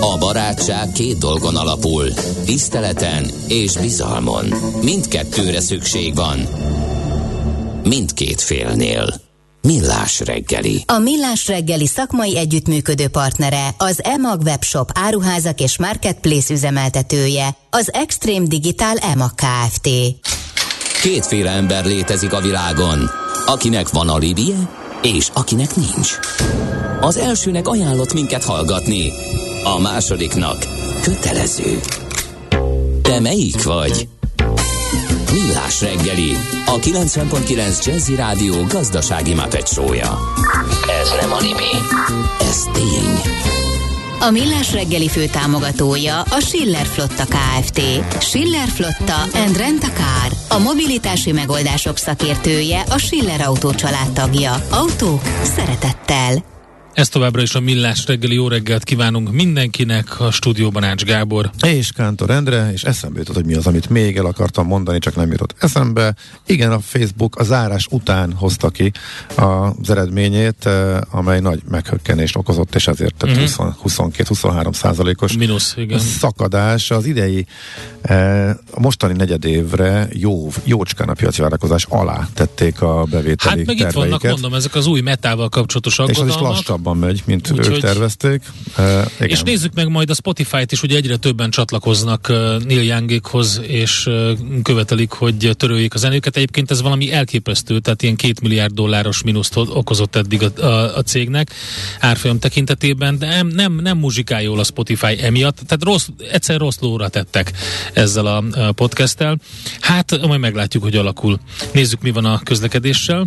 A barátság két dolgon alapul, tiszteleten és bizalmon. Mindkettőre szükség van. Mindkét félnél. Millás reggeli. A Millás reggeli szakmai együttműködő partnere, az EMAG webshop áruházak és marketplace üzemeltetője, az Extreme Digital EMAG Kft. Kétféle ember létezik a világon, akinek van alibije, és akinek nincs. Az elsőnek ajánlott minket hallgatni, a másodiknak kötelező. Te melyik vagy? Millás reggeli, a 90.9 Jazzy Rádió gazdasági mapetsója. Ez nem animi, ez tény. A Millás reggeli fő támogatója a Schiller Flotta Kft. Schiller Flotta and Rent a Car. A mobilitási megoldások szakértője a Schiller Autó tagja. Autók szeretettel. Ez továbbra is a Millás reggeli jó reggelt kívánunk mindenkinek, a stúdióban Ács Gábor. És Kántor Endre, és eszembe jutott, hogy mi az, amit még el akartam mondani, csak nem jutott eszembe. Igen, a Facebook a zárás után hozta ki az eredményét, eh, amely nagy meghökkenést okozott, és ezért uh-huh. 22-23 százalékos Minusz, igen. szakadás. Az idei, eh, a mostani negyedévre jó, jócskán a piaci várakozás alá tették a bevételi Hát meg itt vannak, mondom, ezek az új metával kapcsolatos aggodalmak. És az is lassabban megy, mint Úgy, ők tervezték. Uh, igen. És nézzük meg majd a Spotify-t is, hogy egyre többen csatlakoznak Neil Youngékhoz, és követelik, hogy töröljék a zenéket. Egyébként ez valami elképesztő, tehát ilyen két milliárd dolláros mínuszt okozott eddig a, a, a cégnek árfolyam tekintetében, de nem, nem, nem muzsikál jól a Spotify emiatt, tehát rossz, egyszer rossz lóra tettek ezzel a, a podcasttel. Hát majd meglátjuk, hogy alakul. Nézzük, mi van a közlekedéssel.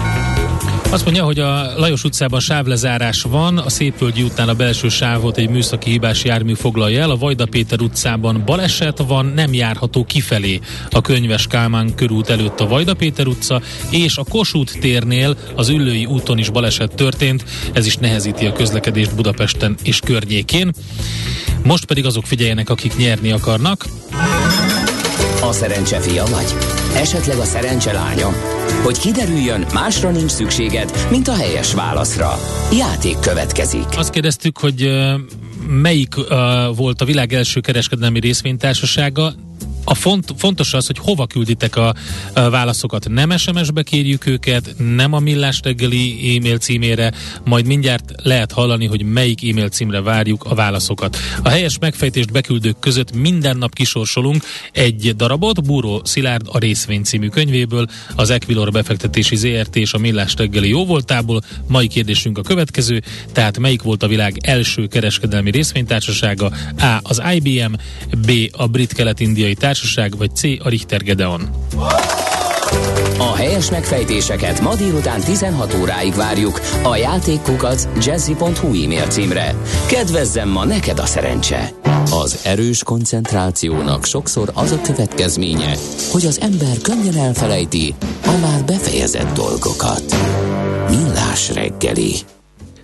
azt mondja, hogy a Lajos utcában sávlezárás van, a Szépvölgyi útnál a belső sávot egy műszaki hibás jármű foglalja el, a Vajda Péter utcában baleset van, nem járható kifelé a Könyves Kálmán körút előtt a Vajda Péter utca, és a Kossuth térnél az Üllői úton is baleset történt, ez is nehezíti a közlekedést Budapesten és környékén. Most pedig azok figyeljenek, akik nyerni akarnak. A szerencse fia vagy? Esetleg a szerencse lánya? Hogy kiderüljön, másra nincs szükséged, mint a helyes válaszra. Játék következik. Azt kérdeztük, hogy melyik uh, volt a világ első kereskedelmi részvénytársasága, a font, fontos az, hogy hova külditek a, a válaszokat. Nem SMS-be kérjük őket, nem a millás reggeli e-mail címére, majd mindjárt lehet hallani, hogy melyik e-mail címre várjuk a válaszokat. A helyes megfejtést beküldők között minden nap kisorsolunk egy darabot, Búró Szilárd a részvény című könyvéből, az Equilor befektetési ZRT és a millás reggeli jóvoltából. Mai kérdésünk a következő, tehát melyik volt a világ első kereskedelmi részvénytársasága? A. az IBM, B. a brit kelet-indiai társaság, vagy C. a Richter Gedeon? A helyes megfejtéseket ma délután 16 óráig várjuk a játékkukac jazzy.hu e-mail címre. Kedvezzem ma neked a szerencse! Az erős koncentrációnak sokszor az a következménye, hogy az ember könnyen elfelejti a már befejezett dolgokat. Millás reggeli.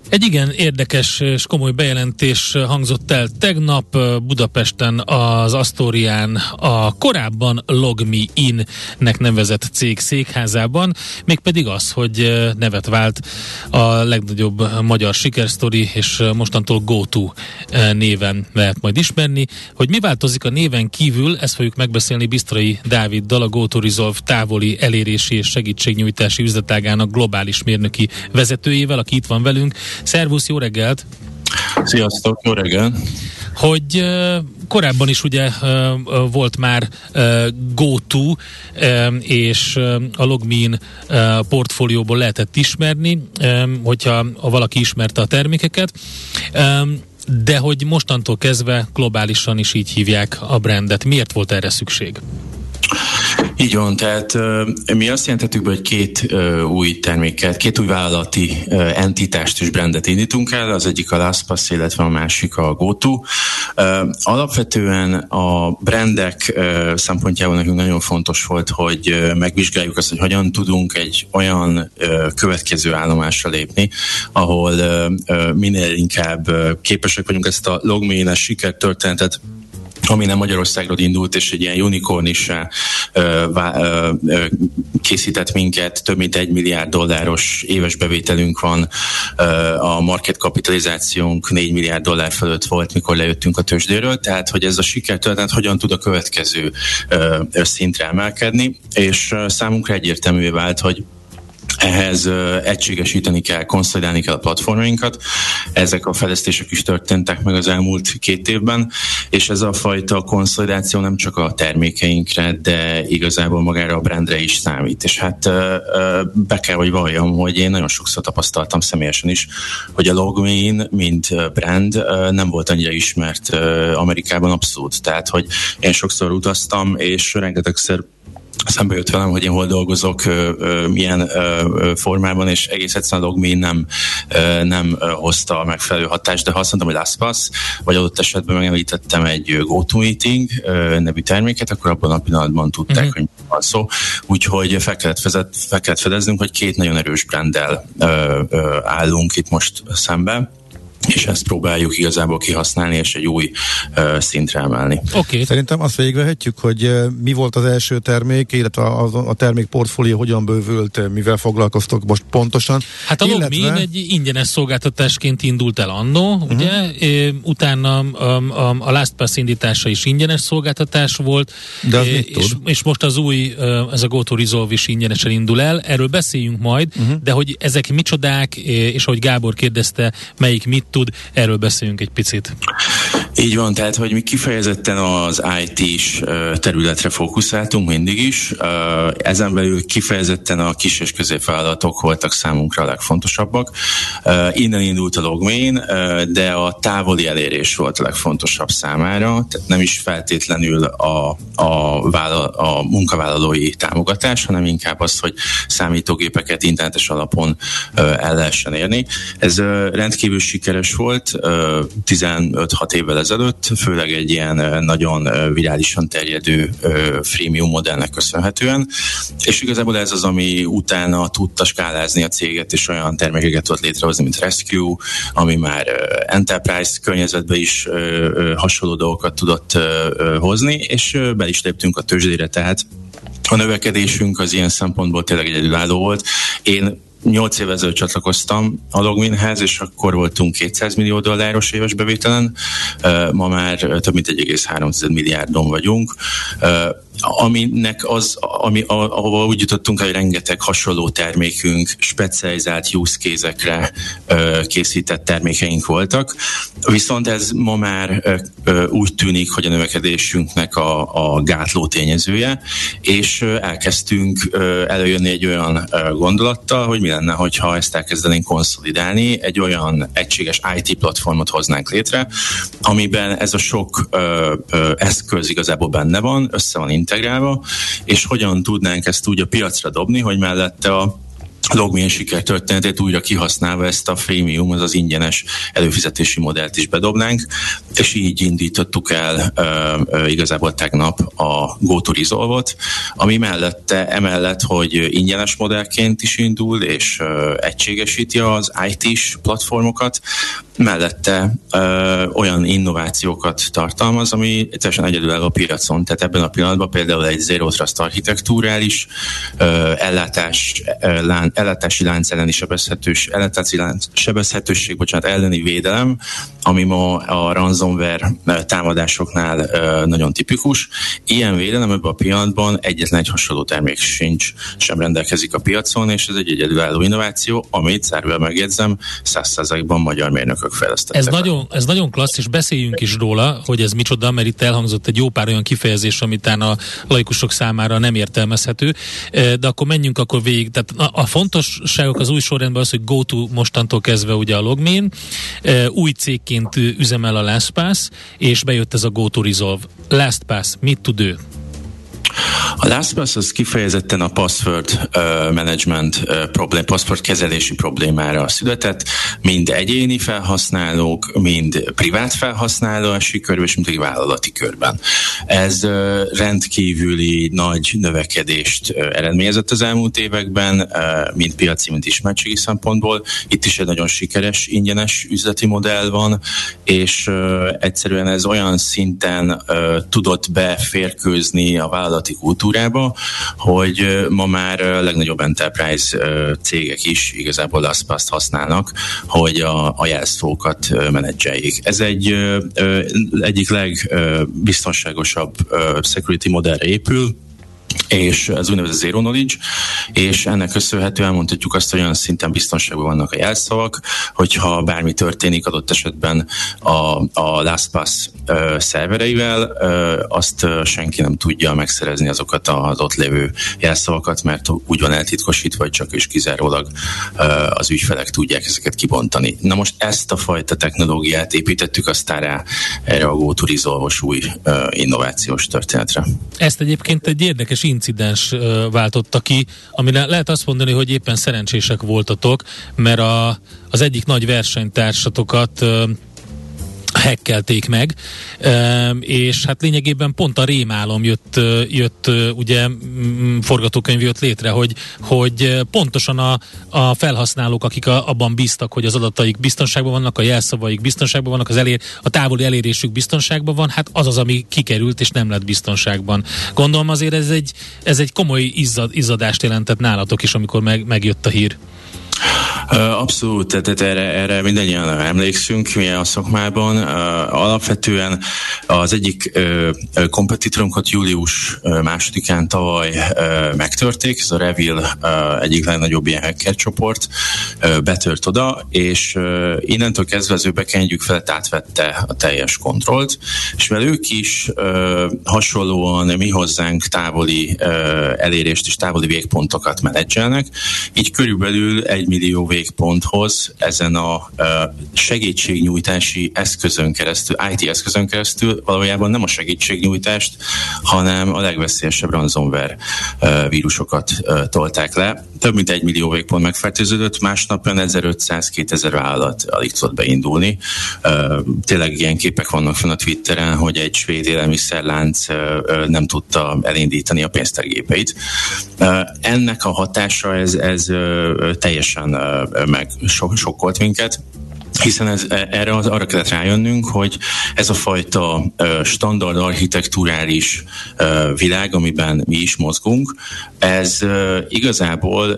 Egy igen érdekes és komoly bejelentés hangzott el tegnap Budapesten az Astorián a korábban LogMe In-nek nevezett cég székházában, mégpedig az, hogy nevet vált a legnagyobb magyar sikersztori, és mostantól GoTo néven lehet majd ismerni. Hogy mi változik a néven kívül, ezt fogjuk megbeszélni Bisztrai Dáviddal, a GoTo Resolve távoli elérési és segítségnyújtási üzletágának globális mérnöki vezetőjével, aki itt van velünk. Szervusz, jó reggelt! Sziasztok, jó reggel! Hogy korábban is ugye volt már GoTo, és a Logmin portfólióból lehetett ismerni, hogyha ha valaki ismerte a termékeket. De hogy mostantól kezdve globálisan is így hívják a brandet. Miért volt erre szükség? Így van, tehát mi azt jelentettük be, hogy két új terméket, két új vállalati entitást és brandet indítunk el, az egyik a LastPass, illetve a másik a GoTo. Alapvetően a brandek szempontjából nekünk nagyon fontos volt, hogy megvizsgáljuk azt, hogy hogyan tudunk egy olyan következő állomásra lépni, ahol minél inkább képesek vagyunk ezt a logménes sikertörténetet ami nem Magyarországról indult, és egy ilyen unicorn is készített minket, több mint egy milliárd dolláros éves bevételünk van, a market kapitalizációnk 4 milliárd dollár fölött volt, mikor lejöttünk a tőzsdéről, tehát hogy ez a sikertörténet hogyan tud a következő szintre emelkedni, és számunkra egyértelművé vált, hogy ehhez egységesíteni kell, konszolidálni kell a platformjainkat. Ezek a fejlesztések is történtek meg az elmúlt két évben, és ez a fajta konszolidáció nem csak a termékeinkre, de igazából magára a brandre is számít. És hát be kell, hogy valljam, hogy én nagyon sokszor tapasztaltam személyesen is, hogy a Logmein, mint brand nem volt annyira ismert Amerikában abszolút. Tehát, hogy én sokszor utaztam, és rengetegszer szembe jött velem, hogy én hol dolgozok, milyen formában, és egész egyszerűen a logmin nem, nem hozta a megfelelő hatást, de ha azt mondtam, hogy LastPass, vagy adott esetben megemlítettem egy GoToMeeting nevű terméket, akkor abban a pillanatban tudták, uh-huh. hogy van szó. Úgyhogy fel kellett, fezet, fel kellett fedeznünk, hogy két nagyon erős branddel állunk itt most szembe és ezt próbáljuk igazából kihasználni, és egy új uh, szintre emelni. Okay. Szerintem azt végigvehetjük, hogy uh, mi volt az első termék, illetve a, a termék portfólió hogyan bővült, mivel foglalkoztok most pontosan. Hát a illetve... Logmin egy ingyenes szolgáltatásként indult el annó, uh-huh. ugye, é, utána a, a, a LastPass indítása is ingyenes szolgáltatás volt, De az é, mit és, és most az új, ez a GoTo Resolve is ingyenesen indul el, erről beszéljünk majd, uh-huh. de hogy ezek micsodák, és ahogy Gábor kérdezte, melyik mit tud, erről beszéljünk egy picit. Így van, tehát hogy mi kifejezetten az IT-s területre fókuszáltunk mindig is. Ezen belül kifejezetten a kis és középvállalatok voltak számunkra a legfontosabbak. Innen indult a Logmain, de a távoli elérés volt a legfontosabb számára, tehát nem is feltétlenül a, a, vállal, a munkavállalói támogatás, hanem inkább az, hogy számítógépeket internetes alapon el lehessen érni. Ez rendkívül sikeres volt 15-6 évvel ezelőtt, főleg egy ilyen nagyon virálisan terjedő freemium modellnek köszönhetően, és igazából ez az, ami utána tudta skálázni a céget, és olyan termékeket tudott létrehozni, mint Rescue, ami már Enterprise környezetbe is hasonló dolgokat tudott hozni, és be is léptünk a tőzsdére, tehát a növekedésünk az ilyen szempontból tényleg egyedülálló volt. Én 8 évvel ezelőtt csatlakoztam a Logminhez, és akkor voltunk 200 millió dolláros éves bevételen, ma már több mint 1,3 milliárdon vagyunk aminek az, ami, ahova úgy jutottunk, hogy rengeteg hasonló termékünk, specializált use case készített termékeink voltak, viszont ez ma már úgy tűnik, hogy a növekedésünknek a, a gátló tényezője, és elkezdtünk előjönni egy olyan gondolattal, hogy mi lenne, hogyha ezt elkezdenénk konszolidálni, egy olyan egységes IT platformot hoznánk létre, amiben ez a sok eszköz igazából benne van, össze van integrálva, és hogyan tudnánk ezt úgy a piacra dobni, hogy mellette a logmilyen sikertörténetét újra kihasználva ezt a freemium, az az ingyenes előfizetési modellt is bedobnánk, és így indítottuk el ö, ö, igazából tegnap a GoTo Resolve-ot, ami mellette, emellett, hogy ingyenes modellként is indul, és ö, egységesíti az IT-s platformokat, mellette ö, olyan innovációkat tartalmaz, ami teljesen egyedül a piacon. Tehát ebben a pillanatban például egy Zero Trust architekturális ö, ellátás, ö, lán, ellátási lánc elleni sebezhetős, ellátási lánc, sebezhetőség, bocsánat, elleni védelem, ami ma a ransomware támadásoknál nagyon tipikus. Ilyen védelem ebben a pillanatban egyetlen egy hasonló termék sincs, sem rendelkezik a piacon, és ez egy egyedülálló innováció, amit zárva megjegyzem, 100%-ban magyar mérnökök fejlesztettek. Ez nagyon, ez nagyon klassz, és beszéljünk is róla, hogy ez micsoda, mert itt elhangzott egy jó pár olyan kifejezés, amit a laikusok számára nem értelmezhető, de akkor menjünk akkor végig. Tehát a, a fontosságok az új sorrendben az, hogy GoTo mostantól kezdve ugye a Logmin, új cégként üzemel a LastPass, és bejött ez a GoTo Resolve. LastPass, mit tud ő? A LastPass az kifejezetten a password uh, management uh, problém, password kezelési problémára született, mind egyéni felhasználók, mind privát felhasználási körben, és mind egy vállalati körben. Ez uh, rendkívüli nagy növekedést uh, eredményezett az elmúlt években, uh, mind piaci, mind ismertségi szempontból. Itt is egy nagyon sikeres, ingyenes üzleti modell van, és uh, egyszerűen ez olyan szinten uh, tudott beférkőzni a vállalati kultúrába, hogy ma már a legnagyobb enterprise cégek is igazából LastPass-t használnak, hogy a, a jelszókat menedzseljék. Ez egy egyik legbiztonságosabb security modellre épül, és ez úgynevezett zero knowledge, és ennek köszönhetően mondhatjuk azt, hogy olyan szinten biztonságban vannak a jelszavak, hogyha bármi történik adott esetben a, a LastPass szervereivel, azt senki nem tudja megszerezni azokat az ott lévő jelszavakat, mert úgy van eltitkosítva, hogy csak és kizárólag az ügyfelek tudják ezeket kibontani. Na most ezt a fajta technológiát építettük aztán rá erre a GoToResolve-os új innovációs történetre. Ezt egyébként egy érdekes incidens váltotta ki, amire lehet azt mondani, hogy éppen szerencsések voltatok, mert a, az egyik nagy versenytársatokat hekkelték meg, és hát lényegében pont a rémálom jött, jött ugye forgatókönyv jött létre, hogy, hogy pontosan a, a felhasználók, akik a, abban bíztak, hogy az adataik biztonságban vannak, a jelszavaik biztonságban vannak, az elér, a távoli elérésük biztonságban van, hát az az, ami kikerült és nem lett biztonságban. Gondolom azért ez egy, ez egy komoly izzad, izzadást jelentett nálatok is, amikor meg, megjött a hír. Abszolút, tehát erre, erre mindannyian emlékszünk mi a szakmában. Alapvetően az egyik kompetitorunkat július másodikán tavaly megtörték, ez a Revil egyik legnagyobb ilyen hacker csoport, betört oda, és innentől kezdve az ő backendjük felett átvette a teljes kontrollt, és mivel ők is hasonlóan mi hozzánk távoli elérést és távoli végpontokat menedzselnek, így körülbelül egy millió végponthoz ezen a segítségnyújtási eszközön keresztül, IT eszközön keresztül valójában nem a segítségnyújtást, hanem a legveszélyesebb ransomware vírusokat tolták le. Több mint egy millió végpont megfertőződött, másnap 1500-2000 vállalat alig tudott beindulni. Tényleg ilyen képek vannak fenn a Twitteren, hogy egy svéd élelmiszerlánc nem tudta elindítani a pénztergépeit. Ennek a hatása ez, ez teljesen meg sokkolt minket hiszen ez, e, erre az, arra kellett rájönnünk, hogy ez a fajta standard architekturális világ, amiben mi is mozgunk, ez igazából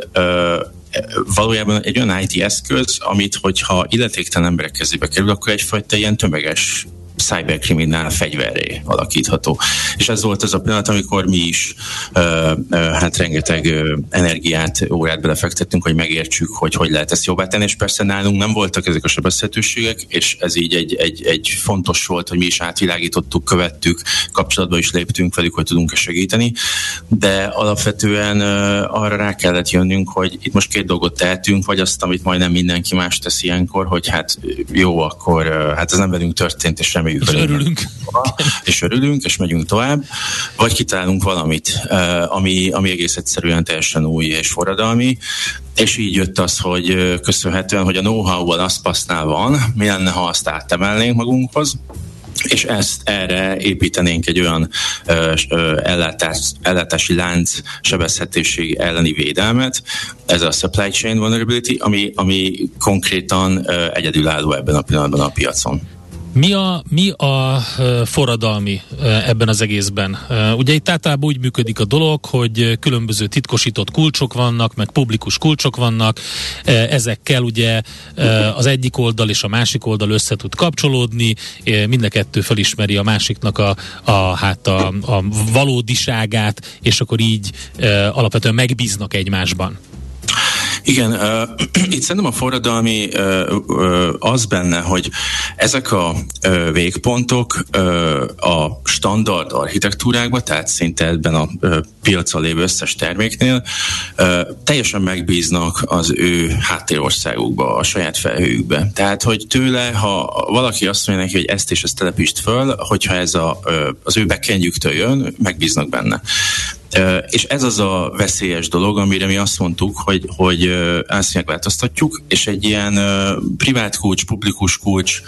valójában egy olyan IT eszköz, amit hogyha illetéktelen emberek kezébe kerül, akkor egyfajta ilyen tömeges cyberkriminál fegyverré alakítható. És ez volt az a pillanat, amikor mi is ö, ö, hát rengeteg ö, energiát, órát belefektettünk, hogy megértsük, hogy hogy lehet ezt jobbá tenni, és persze nálunk nem voltak ezek a sebezhetőségek, és ez így egy, egy, egy fontos volt, hogy mi is átvilágítottuk, követtük, kapcsolatba is léptünk velük, hogy tudunk-e segíteni, de alapvetően ö, arra rá kellett jönnünk, hogy itt most két dolgot tehetünk, vagy azt, amit majdnem mindenki más tesz ilyenkor, hogy hát jó, akkor hát ez nem velünk történt, és reméljük reméljük. És örülünk. És örülünk, és megyünk tovább. Vagy kitalálunk valamit, eh, ami, ami egész egyszerűen teljesen új és forradalmi, és így jött az, hogy eh, köszönhetően, hogy a know-how az LastPass-nál van, mi lenne, ha azt átemelnénk magunkhoz, és ezt erre építenénk egy olyan ö, ö, ellátás, ellátási lánc sebezhetőség elleni védelmet, ez a supply chain vulnerability, ami, ami konkrétan ö, egyedülálló ebben a pillanatban a piacon. Mi a, mi a forradalmi ebben az egészben? Ugye itt általában úgy működik a dolog, hogy különböző titkosított kulcsok vannak, meg publikus kulcsok vannak, ezekkel ugye az egyik oldal és a másik oldal össze tud kapcsolódni, mind a kettő felismeri a másiknak a, a, hát a, a valódiságát, és akkor így alapvetően megbíznak egymásban. Igen, uh, itt szerintem a forradalmi uh, uh, az benne, hogy ezek a uh, végpontok uh, a standard architektúrákban, tehát szinte ebben a uh, piacon lévő összes terméknél uh, teljesen megbíznak az ő háttérországukba, a saját felhőjükbe. Tehát, hogy tőle, ha valaki azt mondja neki, hogy ezt és ezt telepítsd föl, hogyha ez a, uh, az ő backendjüktől jön, megbíznak benne. És ez az a veszélyes dolog, amire mi azt mondtuk, hogy, hogy ezt megváltoztatjuk, és egy ilyen privát kulcs, publikus kulcs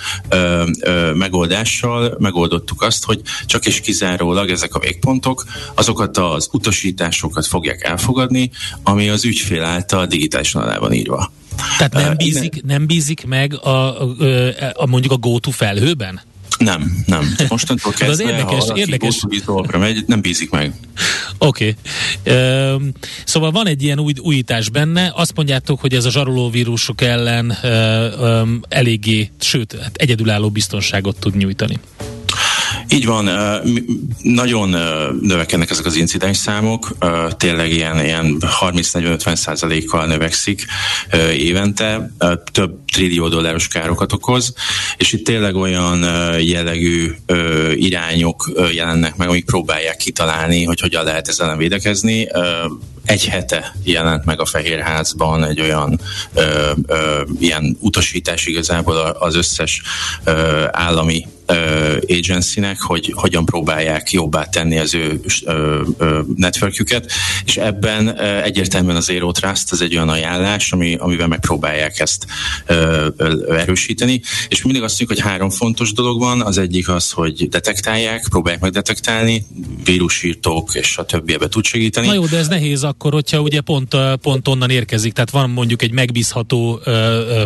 megoldással megoldottuk azt, hogy csak és kizárólag ezek a végpontok azokat az utasításokat fogják elfogadni, ami az ügyfél által digitálisan alá van írva. Tehát nem bízik, nem bízik meg a, a, a mondjuk a GoTo felhőben? Nem, nem. Mostantól kezdve, az érdekes, ha érdekes. dolgokra megy, nem bízik meg. Oké. Okay. Uh, szóval van egy ilyen új, újítás benne. Azt mondjátok, hogy ez a zsaroló vírusok ellen uh, um, eléggé, sőt, hát egyedülálló biztonságot tud nyújtani. Így van, nagyon növekednek ezek az incidens számok, tényleg ilyen, ilyen 30-40-50 százalékkal növekszik évente, több trillió dolláros károkat okoz, és itt tényleg olyan jellegű irányok jelennek meg, amik próbálják kitalálni, hogy hogyan lehet ezzel védekezni. Egy hete jelent meg a Fehérházban egy olyan ö, ö, ilyen utasítás igazából az összes ö, állami agencynek, hogy hogyan próbálják jobbá tenni az ő networkjüket, és ebben egyértelműen az Zero Trust az egy olyan ajánlás, ami, amivel megpróbálják ezt erősíteni, és mindig azt mondjuk, hogy három fontos dolog van, az egyik az, hogy detektálják, próbálják meg detektálni, vírusírtók és a többi ebbe tud segíteni. Na jó, de ez nehéz akkor, hogyha ugye pont, pont onnan érkezik, tehát van mondjuk egy megbízható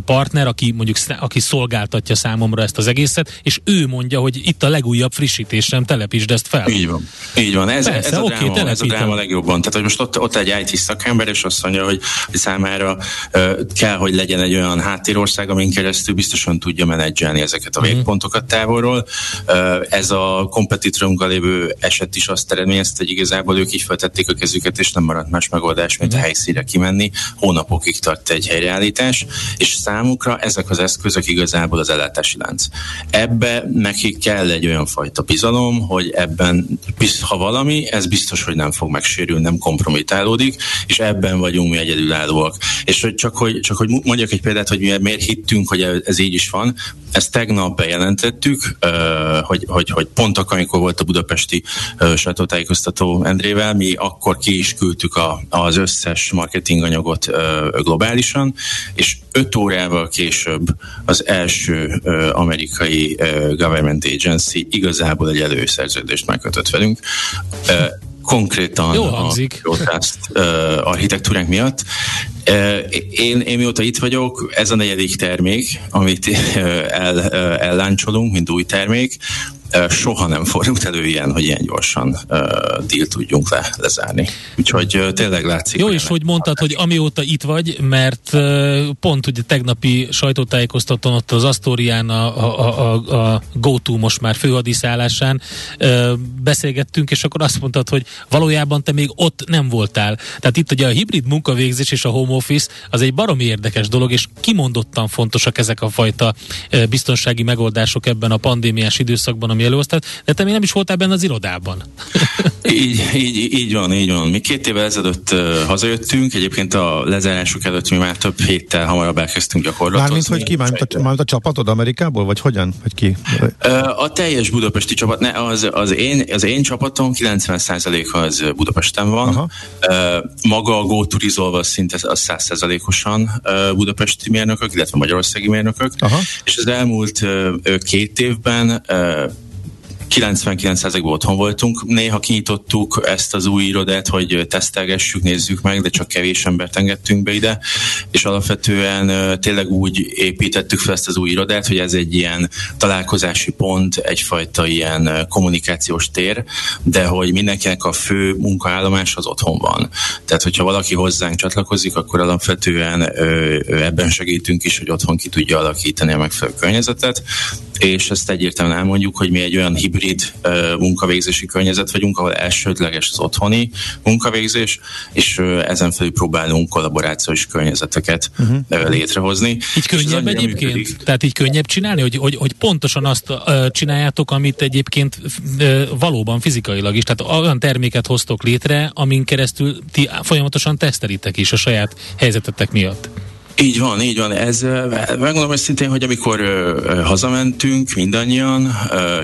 partner, aki mondjuk aki szolgáltatja számomra ezt az egészet, és ő mondja, hogy itt a legújabb frissítésem, telepítsd ezt fel. Így van. Így van. Ez, Persze, ez, a, okay, dráma, ez a dráma legjobban. Tehát, hogy most ott, ott egy IT szakember, és azt mondja, hogy, számára uh, kell, hogy legyen egy olyan háttérország, amin keresztül biztosan tudja menedzselni ezeket a uh-huh. végpontokat távolról. Uh, ez a kompetitorunkkal lévő eset is azt eredményezte, hogy igazából ők így feltették a kezüket, és nem maradt más megoldás, mint uh-huh. a helyszíre kimenni. Hónapokig tart egy helyreállítás, és számukra ezek az eszközök igazából az ellátási lánc. Ebbe nekik kell egy olyan fajta bizalom, hogy ebben, ha valami, ez biztos, hogy nem fog megsérülni, nem kompromitálódik, és ebben vagyunk mi egyedülállóak. És hogy csak, hogy, csak hogy mondjak egy példát, hogy mi miért hittünk, hogy ez így is van, ezt tegnap bejelentettük, hogy, hogy, hogy pont akkor, amikor volt a budapesti sajtótájékoztató Endrével, mi akkor ki is küldtük a, az összes marketinganyagot globálisan, és öt órával később az első amerikai government agency igazából egy előszerződést megkötött velünk konkrétan Jó hangzik. a Rotaszt uh, architektúránk miatt. Uh, én, én mióta itt vagyok, ez a negyedik termék, amit uh, el, elláncsolunk, mint új termék soha nem fordult elő ilyen, hogy ilyen gyorsan uh, deal tudjunk le, lezárni. Úgyhogy uh, tényleg látszik. Jó, és hogy mondtad, hogy amióta itt vagy, mert uh, pont ugye tegnapi sajtótájékoztatón ott az Asztórián a, a, a, a GoTo most már főhadiszállásán uh, beszélgettünk, és akkor azt mondtad, hogy valójában te még ott nem voltál. Tehát itt ugye a hibrid munkavégzés és a home office az egy baromi érdekes dolog, és kimondottan fontosak ezek a fajta uh, biztonsági megoldások ebben a pandémiás időszakban, ami előosztad, de te még nem is voltál benne az irodában. így, így, így van, így van. Mi két évvel ezelőtt uh, hazajöttünk, egyébként a lezárások előtt mi már több héttel hamarabb elkezdtünk gyakorlatilag. Mármint, hogy ki? Mármint a, mármint a csapatod Amerikából, vagy hogyan? Vagy ki? Uh, a teljes budapesti csapat, ne, az, az, én, az én csapatom 90% az Budapesten van. Aha. Uh, maga a GoTurizolva szinte az 100%-osan uh, budapesti mérnökök, illetve magyarországi mérnökök. Aha. És az elmúlt uh, két évben uh, 99%-ban otthon voltunk. Néha kinyitottuk ezt az új irodát, hogy tesztelgessük, nézzük meg, de csak kevés embert engedtünk be ide, és alapvetően tényleg úgy építettük fel ezt az új irodát, hogy ez egy ilyen találkozási pont, egyfajta ilyen kommunikációs tér, de hogy mindenkinek a fő munkaállomás az otthon van. Tehát, hogyha valaki hozzánk csatlakozik, akkor alapvetően ebben segítünk is, hogy otthon ki tudja alakítani a megfelelő környezetet, és ezt egyértelműen elmondjuk, hogy mi egy olyan hibrid hibrid munkavégzési környezet vagyunk, ahol elsődleges az otthoni munkavégzés, és ezen felül próbálunk kollaborációs környezeteket uh-huh. létrehozni. Így könnyebb egyébként? Működik. Tehát így könnyebb csinálni, hogy, hogy, hogy pontosan azt csináljátok, amit egyébként valóban fizikailag is, tehát olyan terméket hoztok létre, amin keresztül ti folyamatosan tesztelitek is a saját helyzetetek miatt. Így van, így van. Ez, megmondom őszintén, hogy amikor hazamentünk mindannyian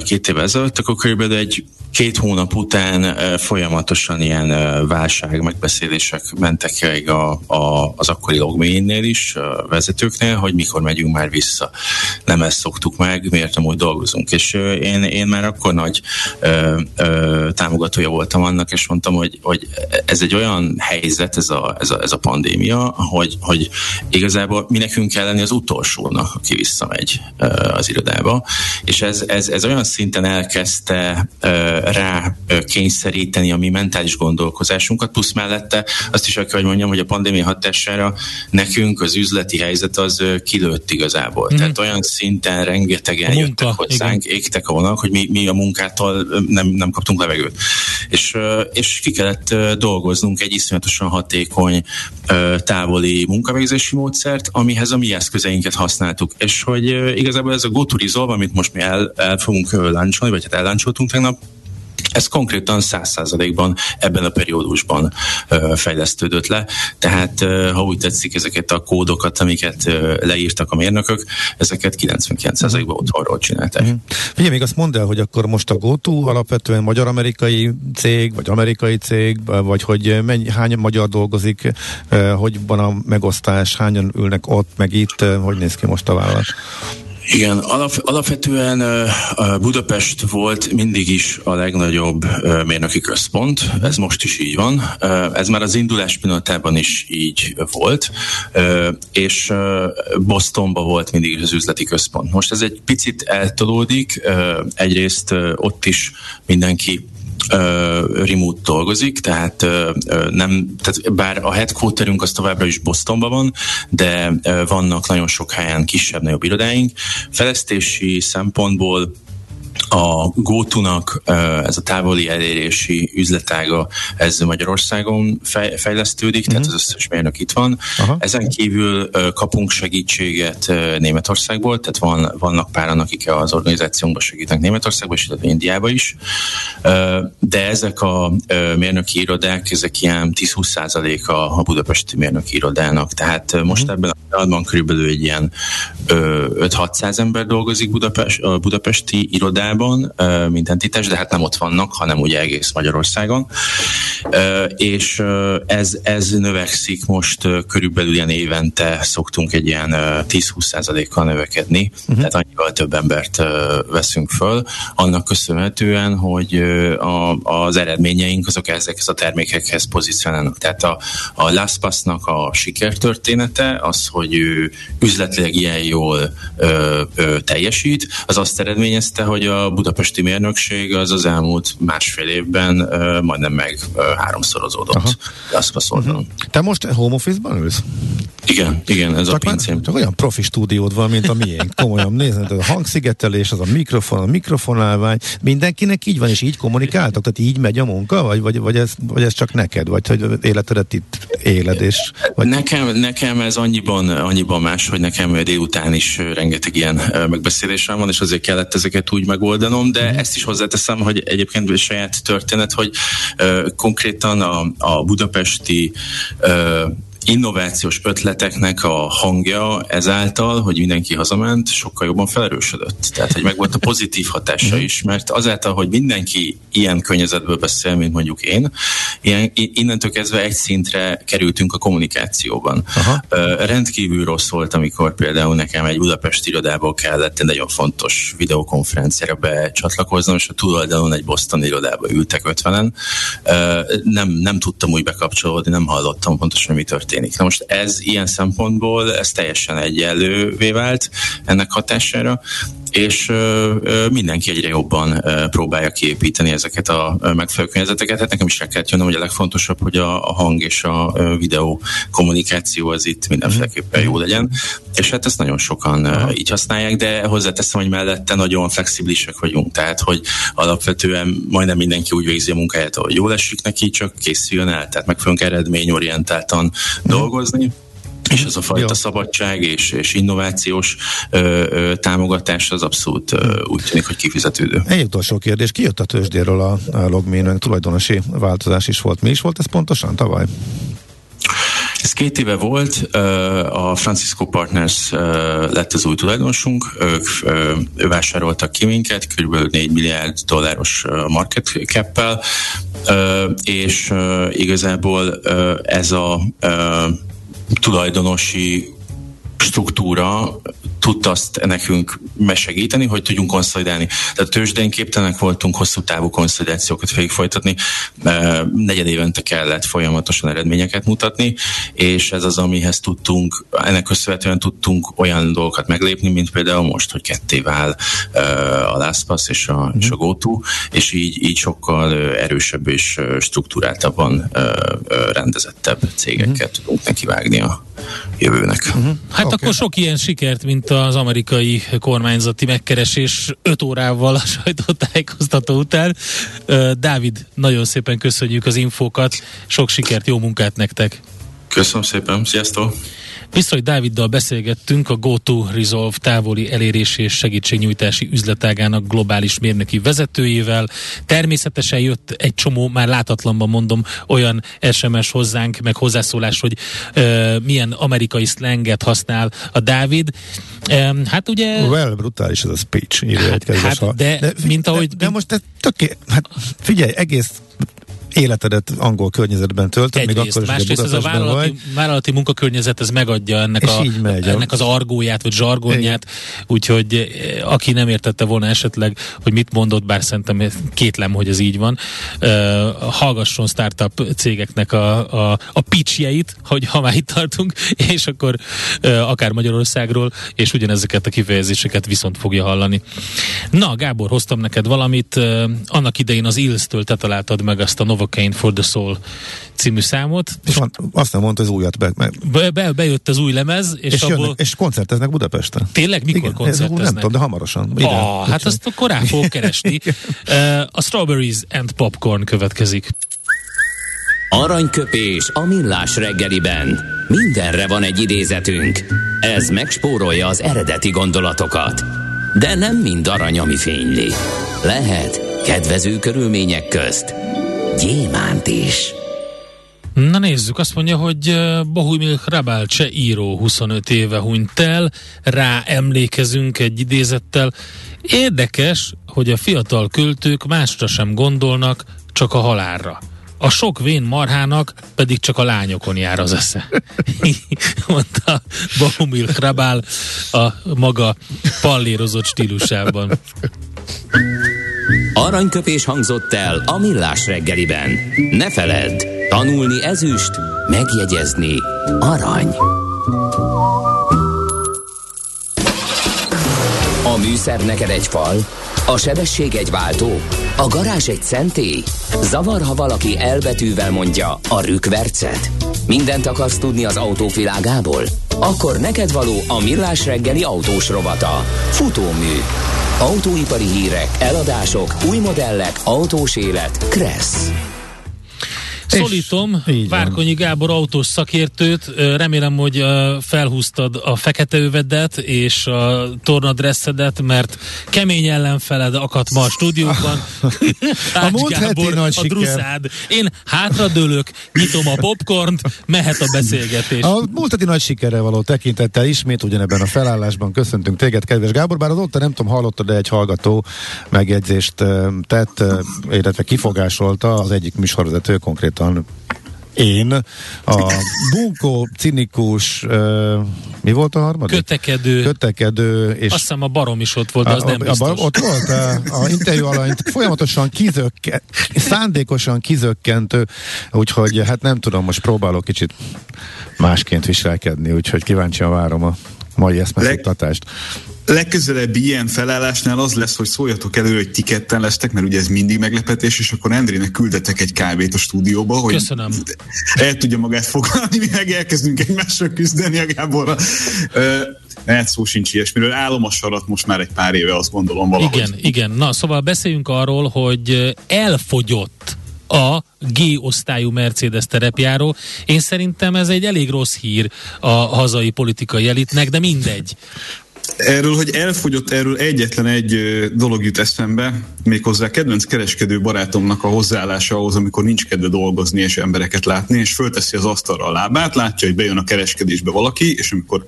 két évvel ezelőtt, akkor körülbelül egy két hónap után folyamatosan ilyen válság megbeszélések mentek a, a, az akkori logménnél is, a vezetőknél, hogy mikor megyünk már vissza. Nem ezt szoktuk meg, miért nem úgy dolgozunk. És én, én már akkor nagy uh, uh, támogatója voltam annak, és mondtam, hogy, hogy ez egy olyan helyzet, ez a, ez a, ez a pandémia, hogy, hogy igazából mi nekünk kell lenni az utolsónak, aki visszamegy az irodába. És ez, ez, ez olyan szinten elkezdte rá kényszeríteni a mi mentális gondolkozásunkat, plusz mellette azt is kell, hogy mondjam, hogy a pandémia hatására nekünk az üzleti helyzet az kilőtt igazából. Mm. Tehát olyan szinten rengetegen jöttek hozzánk, igen. égtek a vonalak, hogy mi, mi a munkától nem, nem kaptunk levegőt. És, és ki kellett dolgoznunk egy iszonyatosan hatékony távoli munkavégzési módszert, amihez a mi eszközeinket használtuk. És hogy igazából ez a GoToResolve, amit most mi el, el fogunk láncsolni, vagy hát elláncsoltunk tegnap, ez konkrétan száz százalékban ebben a periódusban ö, fejlesztődött le, tehát ö, ha úgy tetszik ezeket a kódokat, amiket ö, leírtak a mérnökök, ezeket 99%-ban otthonról csinálták. Uh-huh. Ugye még azt mondd el, hogy akkor most a GoTo alapvetően magyar-amerikai cég, vagy amerikai cég, vagy hogy mennyi, hány magyar dolgozik, hogy van a megosztás, hányan ülnek ott, meg itt, hogy néz ki most a vállalat? Igen, alap, alapvetően Budapest volt mindig is a legnagyobb mérnöki központ, ez most is így van, ez már az indulás pillanatában is így volt, és Bostonban volt mindig az üzleti központ. Most ez egy picit eltolódik, egyrészt ott is mindenki remote dolgozik, tehát nem, tehát bár a headquarterünk az továbbra is Bostonban van, de vannak nagyon sok helyen kisebb-nagyobb irodáink. Fejlesztési szempontból a GoTo-nak ez a távoli elérési üzletága, ez Magyarországon fejlesztődik, mm-hmm. tehát mhm. az összes mérnök itt van. Aha. Ezen kívül kapunk segítséget Németországból, tehát van, vannak páran, akik az organizációnkban segítenek Németországban, és illetve Indiába is. De ezek a mérnöki irodák, ezek ilyen 10-20 a, a budapesti mérnöki irodának. Tehát most mm-hmm. ebben a pillanatban körülbelül egy ilyen 5-600 ember dolgozik Budapest, a budapesti irodában, Magyarországon, mint entitás, de hát nem ott vannak, hanem ugye egész Magyarországon. És ez, ez növekszik most körülbelül ilyen évente szoktunk egy ilyen 10-20%-kal növekedni, uh-huh. tehát annyival több embert veszünk föl, annak köszönhetően, hogy a, az eredményeink azok ezekhez a termékekhez pozícionálnak. Tehát a, a LastPass-nak a sikertörténete az, hogy ő üzletileg ilyen jól ö, ö, teljesít, az azt eredményezte, hogy a budapesti mérnökség az az elmúlt másfél évben majdnem meg háromszorozódott. Azt uh-huh. Te most home office-ban ülsz? Igen, igen, ez csak a pincém. Csak olyan profi stúdiód van, mint a miénk. Komolyan nézd, a hangszigetelés, az a mikrofon, a mikrofonálvány, mindenkinek így van, és így kommunikáltak, tehát így megy a munka, vagy, vagy, vagy, ez, vagy ez csak neked, vagy hogy életedet itt éled, és... Vagy... Nekem, nekem ez annyiban, annyiban más, hogy nekem délután is rengeteg ilyen megbeszélésem van, és azért kellett ezeket úgy megoldanom, de mm. ezt is hozzáteszem, hogy egyébként saját történet, hogy uh, konkrétan a, a budapesti uh, innovációs ötleteknek a hangja ezáltal, hogy mindenki hazament, sokkal jobban felerősödött. Tehát, hogy megvolt a pozitív hatása mhm. is, mert azáltal, hogy mindenki ilyen környezetből beszél, mint mondjuk én, ilyen, innentől kezdve egy szintre kerültünk a kommunikációban. Aha. Rendkívül rossz volt, amikor például nekem egy Budapest irodából kellett egy nagyon fontos videokonferenciára becsatlakoznom, és a túloldalon egy Boston irodába ültek ötvenen. Nem, nem tudtam úgy bekapcsolódni, nem hallottam pontosan, mi történt történik. Na most ez ilyen szempontból ez teljesen egyenlővé vált ennek hatására, és mindenki egyre jobban próbálja kiépíteni ezeket a megfelelő környezeteket. Hát nekem is rá kellett jönnöm, hogy a legfontosabb, hogy a, a hang és a videó kommunikáció az itt mindenféleképpen jó legyen, és hát ezt nagyon sokan Aha. így használják, de hozzáteszem, hogy mellette nagyon flexibilisek vagyunk, tehát hogy alapvetően majdnem mindenki úgy végzi a munkáját, ahogy jól esik neki, csak készüljön el, tehát meg fogunk eredményorientáltan hmm. dolgozni és ez a fajta Jó. szabadság és, és innovációs ö, ö, támogatás az abszolút ö, úgy tűnik, hogy kifizetődő. Egy utolsó kérdés, ki jött a tőzsdéről a, a logménőn? Tulajdonosi változás is volt. Mi is volt ez pontosan tavaly? Ez két éve volt, a Francisco Partners lett az új tulajdonosunk, ők vásároltak ki minket, kb. 4 milliárd dolláros market cap és igazából ez a tulajdonosi struktúra tudta azt nekünk mesegíteni, hogy tudjunk konszolidálni. Tehát tőzsdén képtelenek voltunk hosszú távú konszolidációkat végig folytatni, negyed évente kellett folyamatosan eredményeket mutatni, és ez az, amihez tudtunk, ennek köszönhetően tudtunk olyan dolgokat meglépni, mint például most, hogy ketté vál a LastPass és a, mm. és a GoTo, és így, így sokkal erősebb és struktúráltabban rendezettebb cégekkel mm. tudunk nekivágni a jövőnek. Mm-hmm. Hát okay. akkor sok ilyen sikert, mint az amerikai kormányzati megkeresés 5 órával a sajtótájékoztató után. Dávid, nagyon szépen köszönjük az infókat, sok sikert, jó munkát nektek! Köszönöm szépen, sziasztok! Viszont Dáviddal beszélgettünk a GoTo Resolve távoli elérési és segítségnyújtási üzletágának globális mérnöki vezetőjével. Természetesen jött egy csomó, már látatlanban mondom, olyan SMS hozzánk, meg hozzászólás, hogy uh, milyen amerikai slanget használ a Dávid. Um, hát ugye... Well, brutális ez a speech, írja egy hát, de, de, mint ahogy... De, de most te töké... Hát figyelj, egész életedet angol környezetben töltöd, még akkor is, másrészt ez a vállalati, vagy. vállalati munkakörnyezet, ez megadja ennek, a, megy, ennek az argóját, vagy zsargonját, úgyhogy eh, aki nem értette volna esetleg, hogy mit mondott, bár szerintem kétlem, hogy ez így van, uh, hallgasson startup cégeknek a, a, a pitchjeit, hogy ha már itt tartunk, és akkor uh, akár Magyarországról, és ugyanezeket a kifejezéseket viszont fogja hallani. Na, Gábor, hoztam neked valamit, uh, annak idején az Ills-től te találtad meg azt a Novocaine for the Soul című számot. És van, azt nem mondta, az újat be, be, be, bejött az új lemez, és, és, abból... jönnek, és koncerteznek Budapesten. Tényleg? Mikor Igen, koncerteznek? Ez, nem tudom, de hamarosan. Ide, ah, hát azt akkor rá fogok keresni. uh, a Strawberries and Popcorn következik. Aranyköpés a millás reggeliben. Mindenre van egy idézetünk. Ez megspórolja az eredeti gondolatokat. De nem mind arany, ami fényli. Lehet kedvező körülmények közt gyémánt is. Na nézzük, azt mondja, hogy Bohumil Hrabál cseh író 25 éve hunyt el, rá emlékezünk egy idézettel. Érdekes, hogy a fiatal költők másra sem gondolnak, csak a halálra. A sok vén marhának pedig csak a lányokon jár az esze. Mondta Bohumil Hrabál a maga pallérozott stílusában. Aranyköpés hangzott el a millás reggeliben. Ne feledd, tanulni ezüst, megjegyezni arany. A műszer neked egy fal, a sebesség egy váltó, a garázs egy szentély. Zavar, ha valaki elbetűvel mondja a rükvercet. Mindent akarsz tudni az autóvilágából? Akkor neked való a millás reggeli autós rovata. Futómű Autóipari hírek, eladások, új modellek, autós élet. Kressz. Szólítom Várkonyi Gábor autós szakértőt, remélem, hogy felhúztad a fekete övedet és a tornadresszedet, mert kemény ellenfeled akadt ma a stúdióban. a múlt Gábor, nagy a druszád. Én hátradőlök, nyitom a popcornt, mehet a beszélgetés. A múlt heti nagy sikerre való tekintettel ismét ugyanebben a felállásban köszöntünk téged, kedves Gábor, bár az ott nem tudom, hallottad, de egy hallgató megjegyzést tett, illetve kifogásolta az egyik műsorvezető konkrétan konkrétan én, a bunkó, cinikus, uh, mi volt a harmadik? Kötekedő. Kötekedő. És Azt hiszem a barom is ott volt, de az a, nem biztos. A, ott volt a, a interjú alanyt folyamatosan kizökkent, szándékosan kizökkentő, úgyhogy hát nem tudom, most próbálok kicsit másként viselkedni, úgyhogy kíváncsian várom a mai eszmeszoktatást. Legközelebbi ilyen felállásnál az lesz, hogy szóljatok elő, hogy ti ketten lesztek, mert ugye ez mindig meglepetés, és akkor Endrének küldetek egy kávét a stúdióba, hogy Köszönöm. el tudja magát foglalni, mi meg elkezdünk egymással küzdeni a Gáborra. Lehet szó sincs ilyesmiről. Állom a sarat most már egy pár éve, azt gondolom valahogy. Igen, igen. Na, szóval beszéljünk arról, hogy elfogyott a G-osztályú Mercedes terepjáró. Én szerintem ez egy elég rossz hír a hazai politikai elitnek, de mindegy. Erről, hogy elfogyott, erről egyetlen egy dolog jut eszembe, méghozzá kedvenc kereskedő barátomnak a hozzáállása ahhoz, amikor nincs kedve dolgozni és embereket látni, és fölteszi az asztalra a lábát, látja, hogy bejön a kereskedésbe valaki, és amikor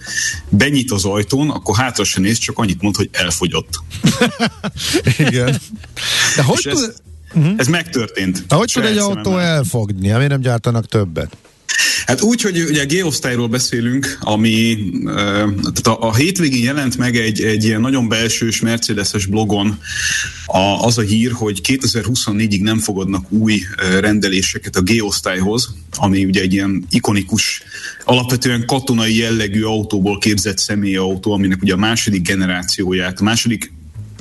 benyit az ajtón, akkor hátra se néz, csak annyit mond, hogy elfogyott. Igen. De hogy és tud... ez, ez megtörtént. De hogy tud egy autó elfogni? Miért nem gyártanak többet? Hát úgy, hogy ugye a G-osztályról beszélünk, ami tehát a, a hétvégén jelent meg egy, egy ilyen nagyon belsős Mercedes-es blogon a, az a hír, hogy 2024-ig nem fogadnak új rendeléseket a G-osztályhoz, ami ugye egy ilyen ikonikus, alapvetően katonai jellegű autóból képzett személyautó, aminek ugye a második generációját, a második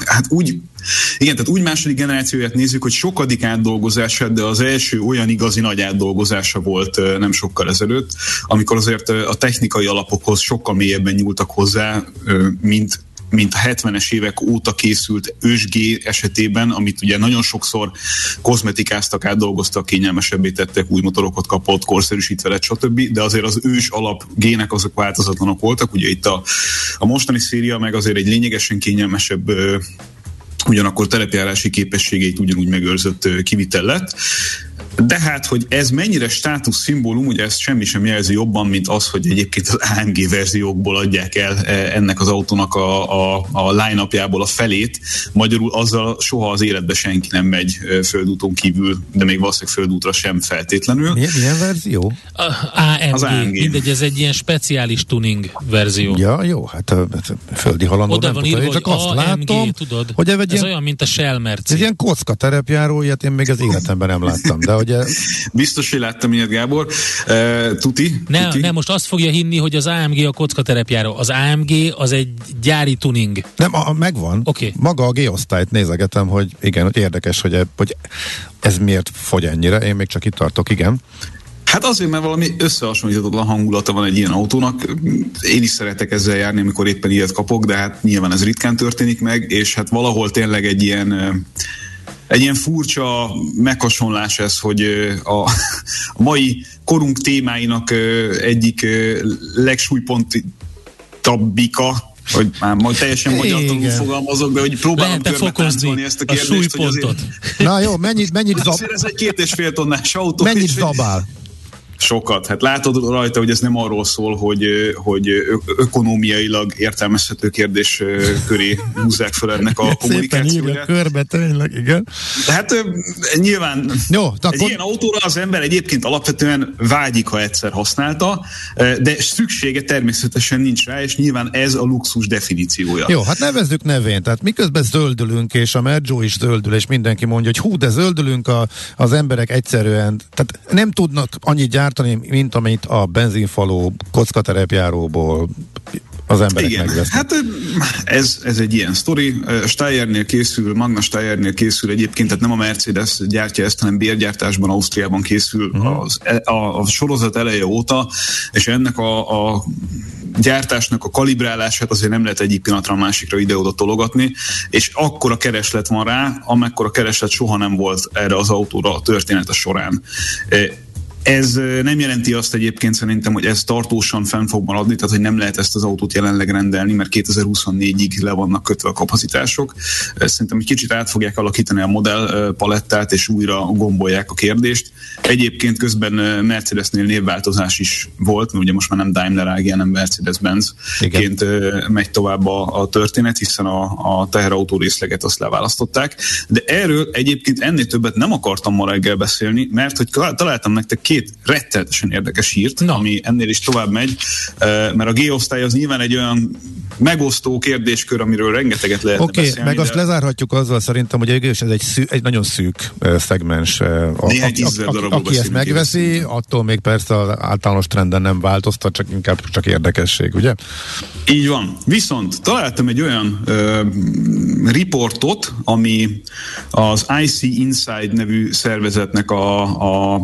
hát úgy, igen, tehát úgy második generációját nézzük, hogy sokadik átdolgozása, de az első olyan igazi nagy átdolgozása volt nem sokkal ezelőtt, amikor azért a technikai alapokhoz sokkal mélyebben nyúltak hozzá, mint mint a 70-es évek óta készült ősgé esetében, amit ugye nagyon sokszor kozmetikáztak, átdolgoztak, kényelmesebbé tettek, új motorokat kapott, korszerűsítve lett, stb. De azért az ős alap gének azok változatlanok voltak. Ugye itt a, a mostani széria meg azért egy lényegesen kényelmesebb ugyanakkor telepjárási képességeit ugyanúgy megőrzött kivitel lett. De hát, hogy ez mennyire státusz szimbólum, ugye ezt semmi sem jelzi jobban, mint az, hogy egyébként az AMG verziókból adják el ennek az autónak a, a, a line-upjából a felét. Magyarul azzal soha az életbe senki nem megy földúton kívül, de még valószínűleg földútra sem feltétlenül. Milyen, milyen verzió? A, AMG. Az AMG. Mindegy, ez egy ilyen speciális tuning verzió. Ja, jó, hát a földi halandó Oda van írva, csak azt AMG, látom, tudod? hogy ez egy ez ilyen, olyan, mint a Shell Merci. ez ilyen kocka terepjáró, ilyet én még az életemben nem láttam. De ugye Biztos, hogy láttam ilyet, Gábor. Uh, tuti? Ne, tuti? ne, most azt fogja hinni, hogy az AMG a kocka terepjáró. Az AMG az egy gyári tuning. nem, a, megvan. Oké. Maga a G-osztályt nézegetem, hogy igen, hogy érdekes, hogy, e, hogy ez miért fogy ennyire. Én még csak itt tartok, igen. Hát azért, mert valami összehasonlíthatatlan hangulata van egy ilyen autónak. Én is szeretek ezzel járni, amikor éppen ilyet kapok, de hát nyilván ez ritkán történik meg, és hát valahol tényleg egy ilyen egy ilyen furcsa meghasonlás ez, hogy a, a mai korunk témáinak egyik legsúlypontabbika, hogy már majd teljesen magyarul Igen. fogalmazok, de hogy próbálom fokozni ezt a a kérdést, hogy azért? Na jó, mennyit, mennyit, zab, azért ez egy két és fél tonnás autó. mennyit hogy- zabál? Sokat. Hát látod rajta, hogy ez nem arról szól, hogy, hogy ö- ökonomiailag értelmezhető kérdés köré húzzák fel ennek a kommunikációját. körbe, tényleg, igen. De hát nyilván Jó, egy akkor ilyen autóra az ember egyébként alapvetően vágyik, ha egyszer használta, de szüksége természetesen nincs rá, és nyilván ez a luxus definíciója. Jó, hát nevezzük nevén. Tehát miközben zöldülünk, és a Merjo is zöldül, és mindenki mondja, hogy hú, de zöldülünk, a, az emberek egyszerűen, tehát nem tudnak annyit gyártani, mint amit a benzinfaló kockaterepjáróból az emberek Igen, megvesznek. hát ez, ez egy ilyen sztori. Steyernél készül, Magna Steyernél készül egyébként, tehát nem a Mercedes gyártja ezt, hanem bérgyártásban Ausztriában készül uh-huh. az, a, a sorozat eleje óta, és ennek a, a gyártásnak a kalibrálását azért nem lehet egyik pillanatra a másikra ide-oda tologatni, és akkora kereslet van rá, amekkora kereslet soha nem volt erre az autóra a története során. Ez nem jelenti azt egyébként szerintem, hogy ez tartósan fenn fog maradni, tehát hogy nem lehet ezt az autót jelenleg rendelni, mert 2024-ig le vannak kötve a kapacitások. Szerintem egy kicsit át fogják alakítani a modell palettát, és újra gombolják a kérdést. Egyébként közben Mercedesnél névváltozás is volt, mert ugye most már nem Daimler AG, hanem Mercedes-Benz ként megy tovább a, a történet, hiszen a, a teherautó részleget azt leválasztották. De erről egyébként ennél többet nem akartam ma reggel beszélni, mert hogy találtam nektek két rettenetesen érdekes hírt, Na. ami ennél is tovább megy, mert a G-osztály az nyilván egy olyan megosztó kérdéskör, amiről rengeteget lehet okay, meg de... azt lezárhatjuk azzal szerintem, hogy ez egy, szű, egy nagyon szűk szegmens. A, Néhány tízezer darabról Aki ezt megveszi, éves. attól még persze az általános trenden nem változtat, csak inkább csak érdekesség, ugye? Így van. Viszont találtam egy olyan ö, riportot, ami az IC Inside nevű szervezetnek a, a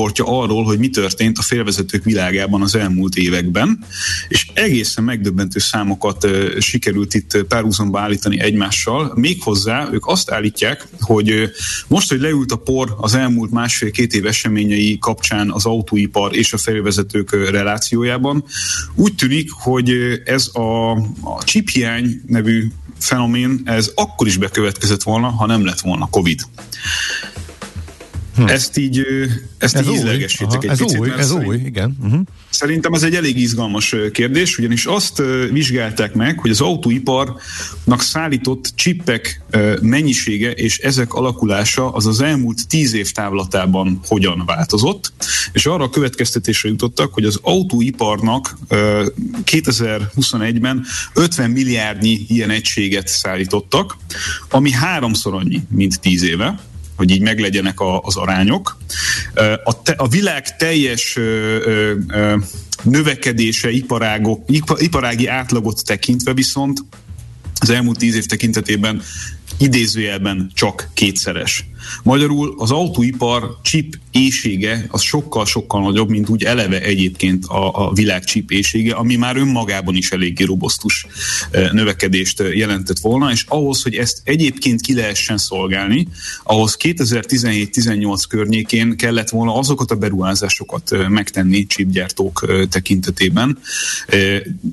riportja arról, hogy mi történt a félvezetők világában az elmúlt években, és egészen megdöbbentő számokat sikerült itt párhuzamba állítani egymással. Méghozzá ők azt állítják, hogy most, hogy leült a por az elmúlt másfél-két év eseményei kapcsán az autóipar és a félvezetők relációjában, úgy tűnik, hogy ez a, a chiphiány nevű fenomén, ez akkor is bekövetkezett volna, ha nem lett volna Covid. Hm. Ezt így, ezt ez így ízlegesítek egy ez picit. Új, ez szerint, új, igen. Uh-huh. Szerintem ez egy elég izgalmas kérdés, ugyanis azt vizsgálták meg, hogy az autóiparnak szállított csippek mennyisége és ezek alakulása az az elmúlt tíz év távlatában hogyan változott, és arra a következtetésre jutottak, hogy az autóiparnak 2021-ben 50 milliárdnyi ilyen egységet szállítottak, ami háromszor annyi, mint tíz éve hogy így meglegyenek a, az arányok. A, te, a világ teljes növekedése iparágok, iparági átlagot tekintve viszont az elmúlt tíz év tekintetében idézőjelben csak kétszeres. Magyarul az autóipar chip éjsége az sokkal-sokkal nagyobb, mint úgy eleve egyébként a, a világ chip éjsége, ami már önmagában is eléggé robosztus eh, növekedést eh, jelentett volna, és ahhoz, hogy ezt egyébként ki lehessen szolgálni, ahhoz 2017-18 környékén kellett volna azokat a beruházásokat eh, megtenni chipgyártók tekintetében.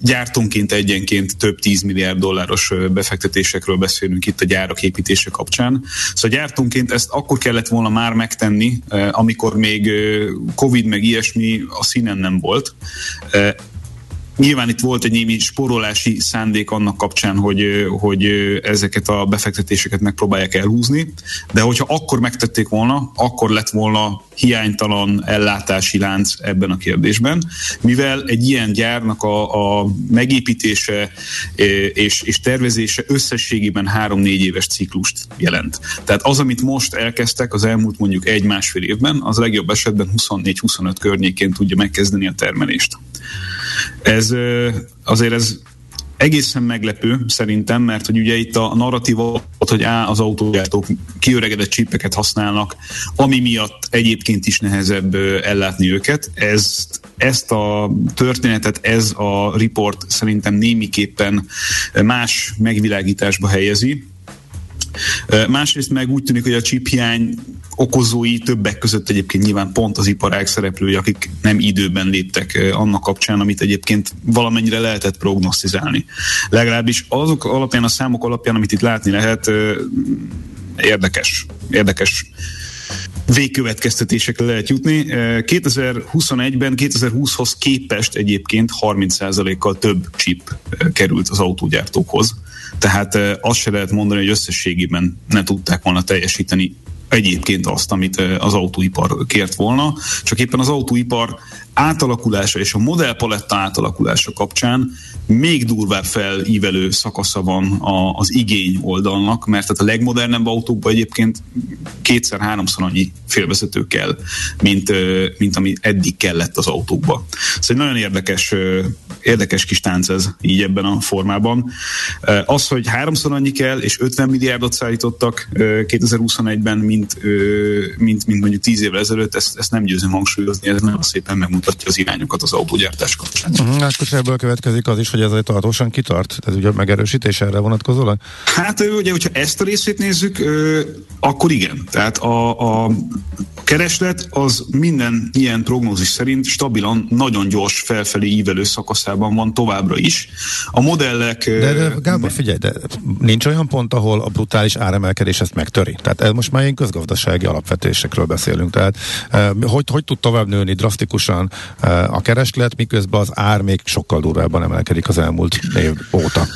Gyártónként egyenként több 10 milliárd dolláros befektetésekről beszélünk itt a gyárak építése kapcsán. Szóval gyártónként ezt akkor kellett volna már megtenni, amikor még Covid meg ilyesmi a színen nem volt. Nyilván itt volt egy némi sporolási szándék annak kapcsán, hogy, hogy ezeket a befektetéseket megpróbálják elhúzni, de hogyha akkor megtették volna, akkor lett volna hiánytalan ellátási lánc ebben a kérdésben, mivel egy ilyen gyárnak a, a megépítése és, és tervezése összességében három-négy éves ciklust jelent. Tehát az, amit most elkezdtek az elmúlt mondjuk egy-másfél évben, az legjobb esetben 24-25 környékén tudja megkezdeni a termelést. Ez azért ez egészen meglepő szerintem, mert hogy ugye itt a narratíva hogy á, az autógyártók kiöregedett csípeket használnak, ami miatt egyébként is nehezebb ellátni őket. Ezt, ezt a történetet ez a riport szerintem némiképpen más megvilágításba helyezi. Másrészt meg úgy tűnik, hogy a chip hiány okozói többek között egyébként nyilván pont az iparág szereplői, akik nem időben léptek annak kapcsán, amit egyébként valamennyire lehetett prognosztizálni. Legalábbis azok alapján, a számok alapján, amit itt látni lehet, érdekes, érdekes végkövetkeztetésekre lehet jutni. 2021-ben 2020-hoz képest egyébként 30%-kal több chip került az autógyártókhoz. Tehát azt se lehet mondani, hogy összességében ne tudták volna teljesíteni egyébként azt, amit az autóipar kért volna, csak éppen az autóipar átalakulása és a modellpaletta átalakulása kapcsán még durvább felívelő szakasza van a, az igény oldalnak, mert tehát a legmodernebb autókban egyébként kétszer-háromszor annyi félvezető kell, mint, mint ami eddig kellett az autókba. Ez egy nagyon érdekes, érdekes kis tánc ez így ebben a formában. Az, hogy háromszor annyi kell, és 50 milliárdot szállítottak 2021-ben, mint, mint, mint mondjuk 10 évvel ezelőtt, ezt, ezt nem győzöm hangsúlyozni, ez nagyon szépen megmutatja az irányokat az autógyártás kapcsán. Uh-huh, hát ebből következik az is, hogy ez egy tartósan kitart? Ez ugye megerősítés erre vonatkozólag? Hát ugye, hogyha ezt a részét nézzük, akkor igen. Tehát a, a kereslet az minden ilyen prognózis szerint stabilan, nagyon gyors felfelé ívelő szakaszában van továbbra is. A modellek... De, de Gábor, figyelj, de nincs olyan pont, ahol a brutális áremelkedés ezt megtöri. Tehát ez most már ilyen közgazdasági alapvetésekről beszélünk. Tehát hogy, hogy tud tovább nőni drasztikusan a kereslet, miközben az ár még sokkal durvábban emelkedik az elmúlt év óta?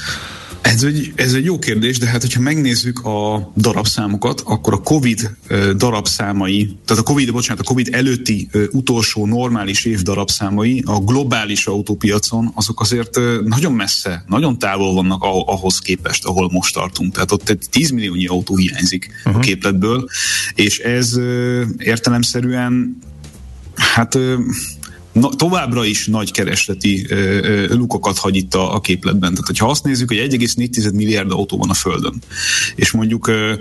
Ez egy, ez egy jó kérdés, de hát, hogyha megnézzük a darabszámokat, akkor a COVID darabszámai, tehát a COVID, bocsánat, a COVID előtti utolsó normális év darabszámai a globális autópiacon, azok azért nagyon messze, nagyon távol vannak ahhoz képest, ahol most tartunk. Tehát ott egy 10 milliónyi autó hiányzik uh-huh. a mhm. képletből, és ez értelemszerűen hát na, továbbra is nagy keresleti ö, ö, lukokat hagy itt a, a képletben. Tehát, ha azt nézzük, hogy 1,4 milliárd autó van a Földön, és mondjuk ö,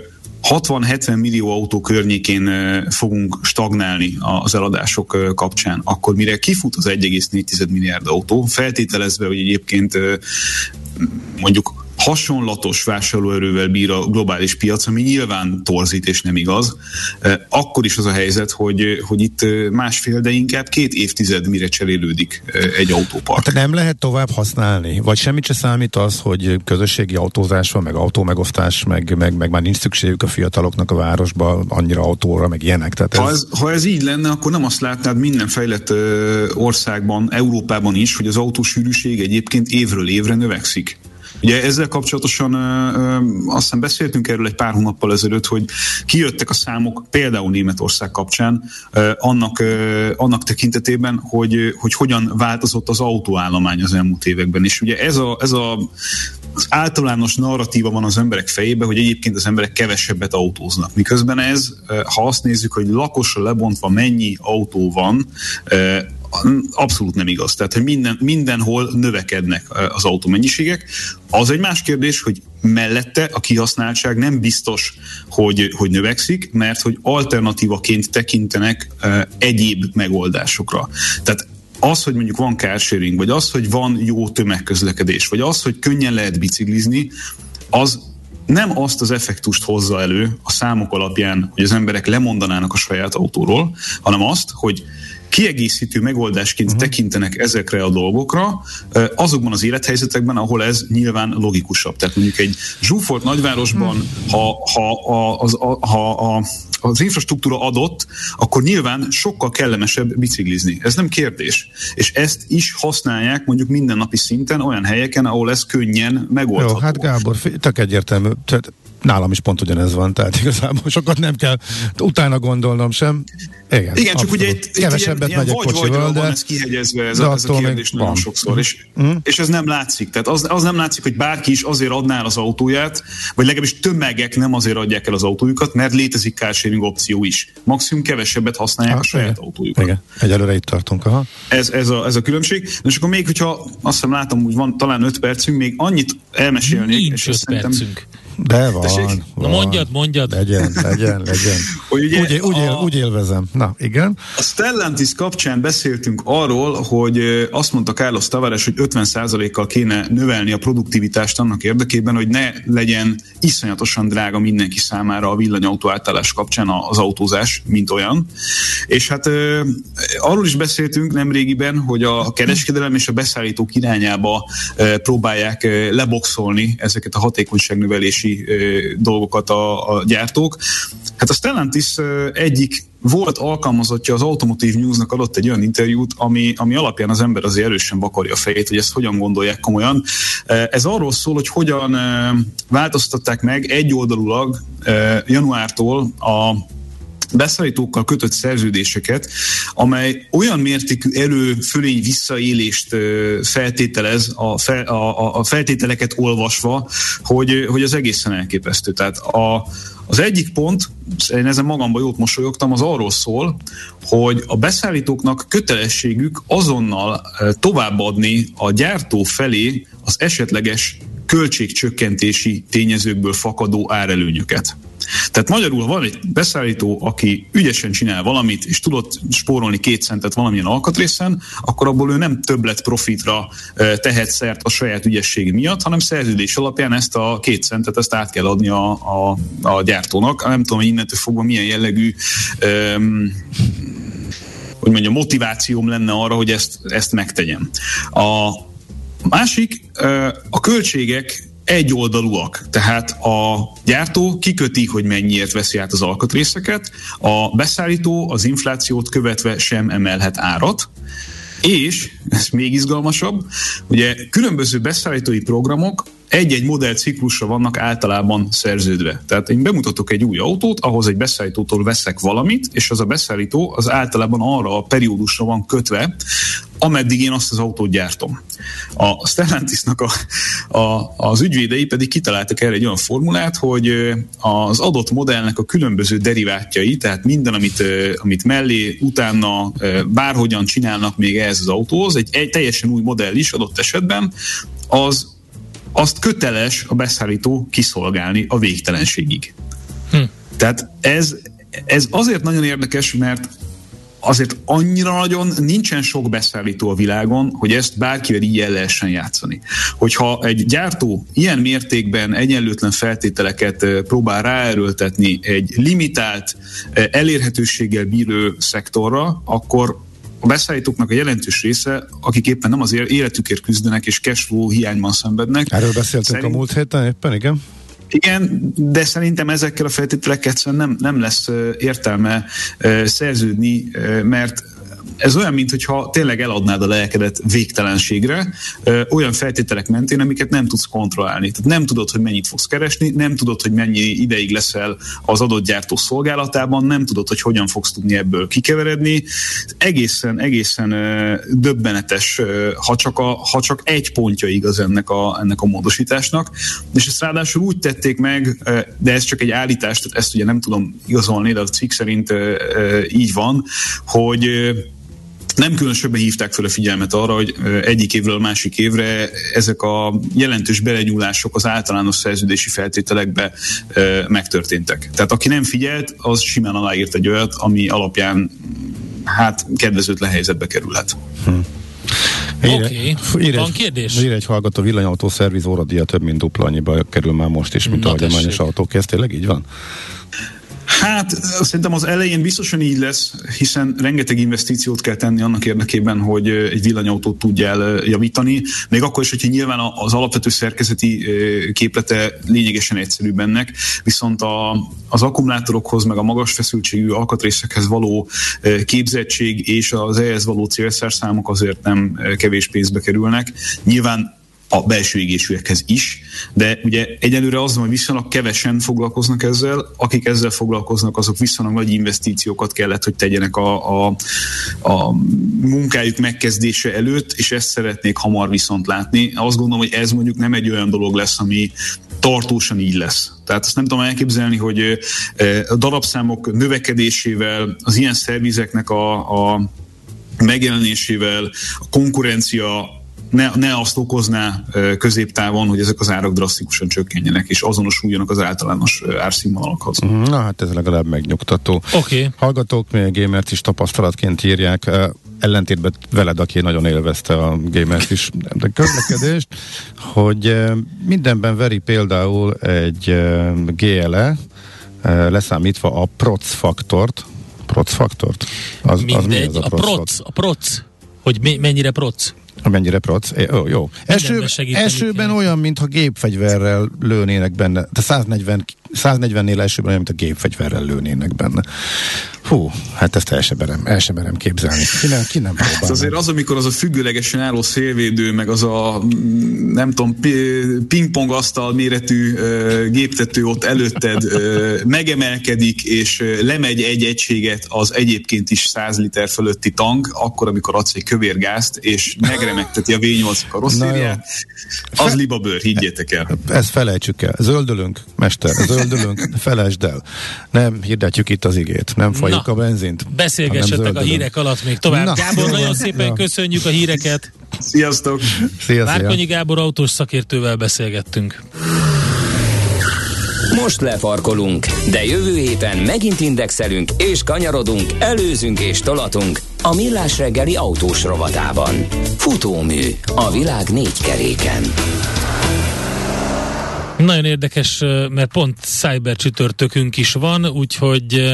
60-70 millió autó környékén fogunk stagnálni az eladások kapcsán, akkor mire kifut az 1,4 milliárd autó, feltételezve, hogy egyébként mondjuk hasonlatos vásárlóerővel bír a globális piac, ami nyilván torzít és nem igaz, akkor is az a helyzet, hogy, hogy itt másfél, de inkább két évtized mire cserélődik egy autópark. Hát nem lehet tovább használni? Vagy semmit se számít az, hogy közösségi autózás van, meg autómegosztás, meg, meg, meg már nincs szükségük a fiataloknak a városba annyira autóra, meg ilyenek. Tehát ez... Ha, ez, ha ez így lenne, akkor nem azt látnád minden fejlett országban, Európában is, hogy az autósűrűség egyébként évről évre növekszik. Ugye ezzel kapcsolatosan azt hiszem beszéltünk erről egy pár hónappal ezelőtt, hogy kijöttek a számok például Németország kapcsán annak, annak tekintetében, hogy, hogy hogyan változott az autóállomány az elmúlt években. És ugye ez a, ez a az általános narratíva van az emberek fejében, hogy egyébként az emberek kevesebbet autóznak. Miközben ez, ha azt nézzük, hogy lakosra lebontva mennyi autó van, abszolút nem igaz. Tehát, hogy minden, mindenhol növekednek az autómennyiségek. Az egy más kérdés, hogy mellette a kihasználtság nem biztos, hogy, hogy növekszik, mert hogy alternatívaként tekintenek egyéb megoldásokra. Tehát az, hogy mondjuk van carsharing, vagy az, hogy van jó tömegközlekedés, vagy az, hogy könnyen lehet biciklizni, az nem azt az effektust hozza elő a számok alapján, hogy az emberek lemondanának a saját autóról, hanem azt, hogy kiegészítő megoldásként uh-huh. tekintenek ezekre a dolgokra, azokban az élethelyzetekben, ahol ez nyilván logikusabb. Tehát mondjuk egy zsúfolt nagyvárosban, uh-huh. ha, ha, a, az, a, ha a az infrastruktúra adott, akkor nyilván sokkal kellemesebb biciklizni. Ez nem kérdés. És ezt is használják mondjuk mindennapi szinten olyan helyeken, ahol ez könnyen megoldható. Jó, hát Gábor, tök egyértelmű. Tehát nálam is pont ugyanez van, tehát igazából sokat nem kell utána gondolnom sem. Igen, Igen csak ugye itt, kevesebbet itt megyek vagy, kocsival, de... van ez kihegyezve, ez, a, ez a kérdés nagyon van. sokszor, és, mm. és ez nem látszik. Tehát az, az nem látszik, hogy bárki is azért adná el az autóját, vagy legalábbis tömegek nem azért adják el az autójukat, mert létezik carsharing opció is. Maximum kevesebbet használják ha, a saját igen. autójukat. Igen, egyelőre itt tartunk. Aha. Ez, ez, a, ez a különbség. És akkor még, hogyha azt hiszem látom, hogy van talán 5 percünk, még annyit elmesélnék. Nincs és 5 percünk. De van, van. Na mondjad, mondjad. Legyen, legyen, legyen. Hogy ugye úgy, úgy, él, a, úgy élvezem. Na, igen. A Stellantis kapcsán beszéltünk arról, hogy azt mondta Carlos Tavares, hogy 50%-kal kéne növelni a produktivitást annak érdekében, hogy ne legyen iszonyatosan drága mindenki számára a villanyautó átállás kapcsán az autózás, mint olyan. És hát arról is beszéltünk nemrégiben, hogy a kereskedelem és a beszállítók irányába próbálják leboxolni ezeket a hatékonyságnövelési dolgokat a, a gyártók. Hát a Stellantis egyik volt alkalmazottja az Automotive Newsnak adott egy olyan interjút, ami, ami alapján az ember azért erősen vakarja a fejét, hogy ezt hogyan gondolják komolyan. Ez arról szól, hogy hogyan változtatták meg egyoldalulag januártól a beszállítókkal kötött szerződéseket, amely olyan mértékű elő fölény visszaélést feltételez a, fel, a, a feltételeket olvasva, hogy, hogy az egészen elképesztő. Tehát a, az egyik pont, én ezen magamba jót mosolyogtam, az arról szól, hogy a beszállítóknak kötelességük azonnal továbbadni a gyártó felé az esetleges költségcsökkentési tényezőkből fakadó árelőnyöket. Tehát magyarul van egy beszállító, aki ügyesen csinál valamit, és tudott spórolni két centet valamilyen alkatrészen, akkor abból ő nem többlet profitra tehet szert a saját ügyesség miatt, hanem szerződés alapján ezt a két centet ezt át kell adni a, a, a gyártónak. Nem tudom, hogy innentől fogva milyen jellegű um, hogy mondjam, motivációm lenne arra, hogy ezt, ezt megtegyem. A másik, a költségek egyoldalúak. Tehát a gyártó kiköti, hogy mennyiért veszi át az alkatrészeket, a beszállító az inflációt követve sem emelhet árat, és, ez még izgalmasabb, ugye különböző beszállítói programok egy-egy modell ciklusra vannak általában szerződve. Tehát én bemutatok egy új autót, ahhoz egy beszállítótól veszek valamit, és az a beszállító az általában arra a periódusra van kötve, ameddig én azt az autót gyártom. A Stellantisnak a, a, az ügyvédei pedig kitaláltak erre egy olyan formulát, hogy az adott modellnek a különböző derivátjai, tehát minden, amit, amit mellé, utána bárhogyan csinálnak még ehhez az autóhoz, egy, egy teljesen új modell is adott esetben, az azt köteles a beszállító kiszolgálni a végtelenségig. Hm. Tehát ez, ez azért nagyon érdekes, mert azért annyira nagyon nincsen sok beszállító a világon, hogy ezt bárkivel így el lehessen játszani. Hogyha egy gyártó ilyen mértékben egyenlőtlen feltételeket próbál ráerőltetni egy limitált elérhetőséggel bíró szektorra, akkor a beszállítóknak a jelentős része, akik éppen nem az életükért küzdenek és cashflow hiányban szenvednek. Erről beszéltünk szerint... a múlt héten éppen, igen? Igen, de szerintem ezekkel a feltételekkel nem, nem lesz értelme szerződni, mert ez olyan, mintha tényleg eladnád a lelkedet végtelenségre, ö, olyan feltételek mentén, amiket nem tudsz kontrollálni. Tehát nem tudod, hogy mennyit fogsz keresni, nem tudod, hogy mennyi ideig leszel az adott gyártó szolgálatában, nem tudod, hogy hogyan fogsz tudni ebből kikeveredni. Egészen, egészen ö, döbbenetes, ö, ha, csak a, ha csak egy pontja igaz ennek a, ennek a módosításnak. És ezt ráadásul úgy tették meg, ö, de ez csak egy állítás, tehát ezt ugye nem tudom igazolni, de a cikk szerint ö, ö, így van, hogy nem különösebben hívták fel a figyelmet arra, hogy egyik évről a másik évre ezek a jelentős belenyúlások az általános szerződési feltételekbe megtörténtek. Tehát aki nem figyelt, az simán aláírt egy olyat, ami alapján hát kedvezőtlen helyzetbe kerülhet. Hm. Oké, okay. van kérdés? Ír egy hallgató villanyautó szerviz óradíja több mint dupla annyiba kerül már most is, mint Na a hagyományos autók. Ez tényleg így van? Hát szerintem az elején biztosan így lesz, hiszen rengeteg investíciót kell tenni annak érdekében, hogy egy villanyautót tudjál javítani, még akkor is, hogyha nyilván az alapvető szerkezeti képlete lényegesen egyszerűbb ennek, viszont a, az akkumulátorokhoz, meg a magas feszültségű alkatrészekhez való képzettség és az ehhez való célszerszámok azért nem kevés pénzbe kerülnek. Nyilván a belső égésűekhez is, de ugye egyelőre az, hogy viszonylag kevesen foglalkoznak ezzel, akik ezzel foglalkoznak, azok viszonylag nagy investíciókat kellett, hogy tegyenek a, a, a munkájuk megkezdése előtt, és ezt szeretnék hamar viszont látni. Azt gondolom, hogy ez mondjuk nem egy olyan dolog lesz, ami tartósan így lesz. Tehát azt nem tudom elképzelni, hogy a darabszámok növekedésével az ilyen szervizeknek a, a megjelenésével a konkurencia ne, ne azt okozná középtávon, hogy ezek az árak drasztikusan csökkenjenek, és azonosuljanak az általános árszínvonalakhoz. Mhm, na hát ez legalább megnyugtató. Oké. Okay. Hallgatók még gamert is tapasztalatként írják, ellentétben veled, aki nagyon élvezte a gamert is de közlekedést, hogy mindenben veri például egy GLE, leszámítva a proc faktort, proc faktort? Az, Mindegy, az mi az a, proc, a proc, a proc, hogy mennyire proc. Mennyire prac? É, ó, jó. Eső, esőben olyan, mintha gépfegyverrel lőnének benne. De 140, 140-nél esőben olyan, mint a gépfegyverrel lőnének benne. Hú, hát ezt el sem merem, el sem merem képzelni. Ki nem, ki nem próbál. azért az, amikor az a függőlegesen álló szélvédő, meg az a nem tudom, pingpong asztal méretű uh, géptető ott előtted uh, megemelkedik, és lemegy egy egységet az egyébként is 100 liter fölötti tank, akkor, amikor adsz egy kövér gázt, és megremegteti a V8 karosszériát, az libabőr, higgyétek el. Ezt felejtsük el. Zöldölünk, mester, zöldölünk, felejtsd el. Nem hirdetjük itt az igét, nem faj Halljuk a benzint. Beszélgessetek a hírek alatt még tovább. Na, Gábor, jó, nagyon szépen ja. köszönjük a híreket. Sziasztok! Szia, Márkonyi Gábor autós szakértővel beszélgettünk. Most lefarkolunk, de jövő héten megint indexelünk és kanyarodunk, előzünk és tolatunk a Millás reggeli autós rovatában. Futómű a világ négy keréken. Nagyon érdekes, mert pont cyber csütörtökünk is van, úgyhogy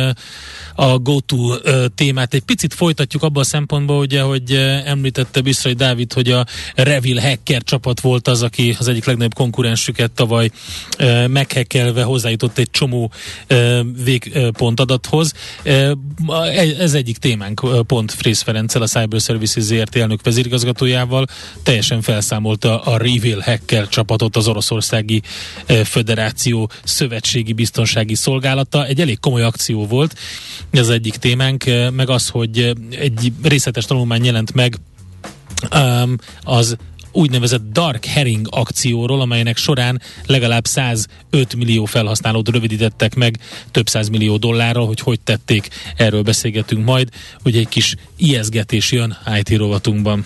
a GoTo témát egy picit folytatjuk abban a szempontból, ugye, hogy említette Biszrai Dávid, hogy a Revil hacker csapat volt az, aki az egyik legnagyobb konkurensüket tavaly meghekkelve hozzájutott egy csomó végpont adathoz. Ez egyik témánk pont Frész Ferenccel, a Cyber Services ZRT elnök vezérigazgatójával teljesen felszámolta a Revil hacker csapatot az oroszországi Föderáció Szövetségi Biztonsági Szolgálata. Egy elég komoly akció volt, ez egyik témánk, meg az, hogy egy részletes tanulmány jelent meg az úgynevezett Dark Herring akcióról, amelynek során legalább 105 millió felhasználót rövidítettek meg több száz millió dollárral, hogy hogy tették, erről beszélgetünk majd, hogy egy kis ijeszgetés jön IT rovatunkban.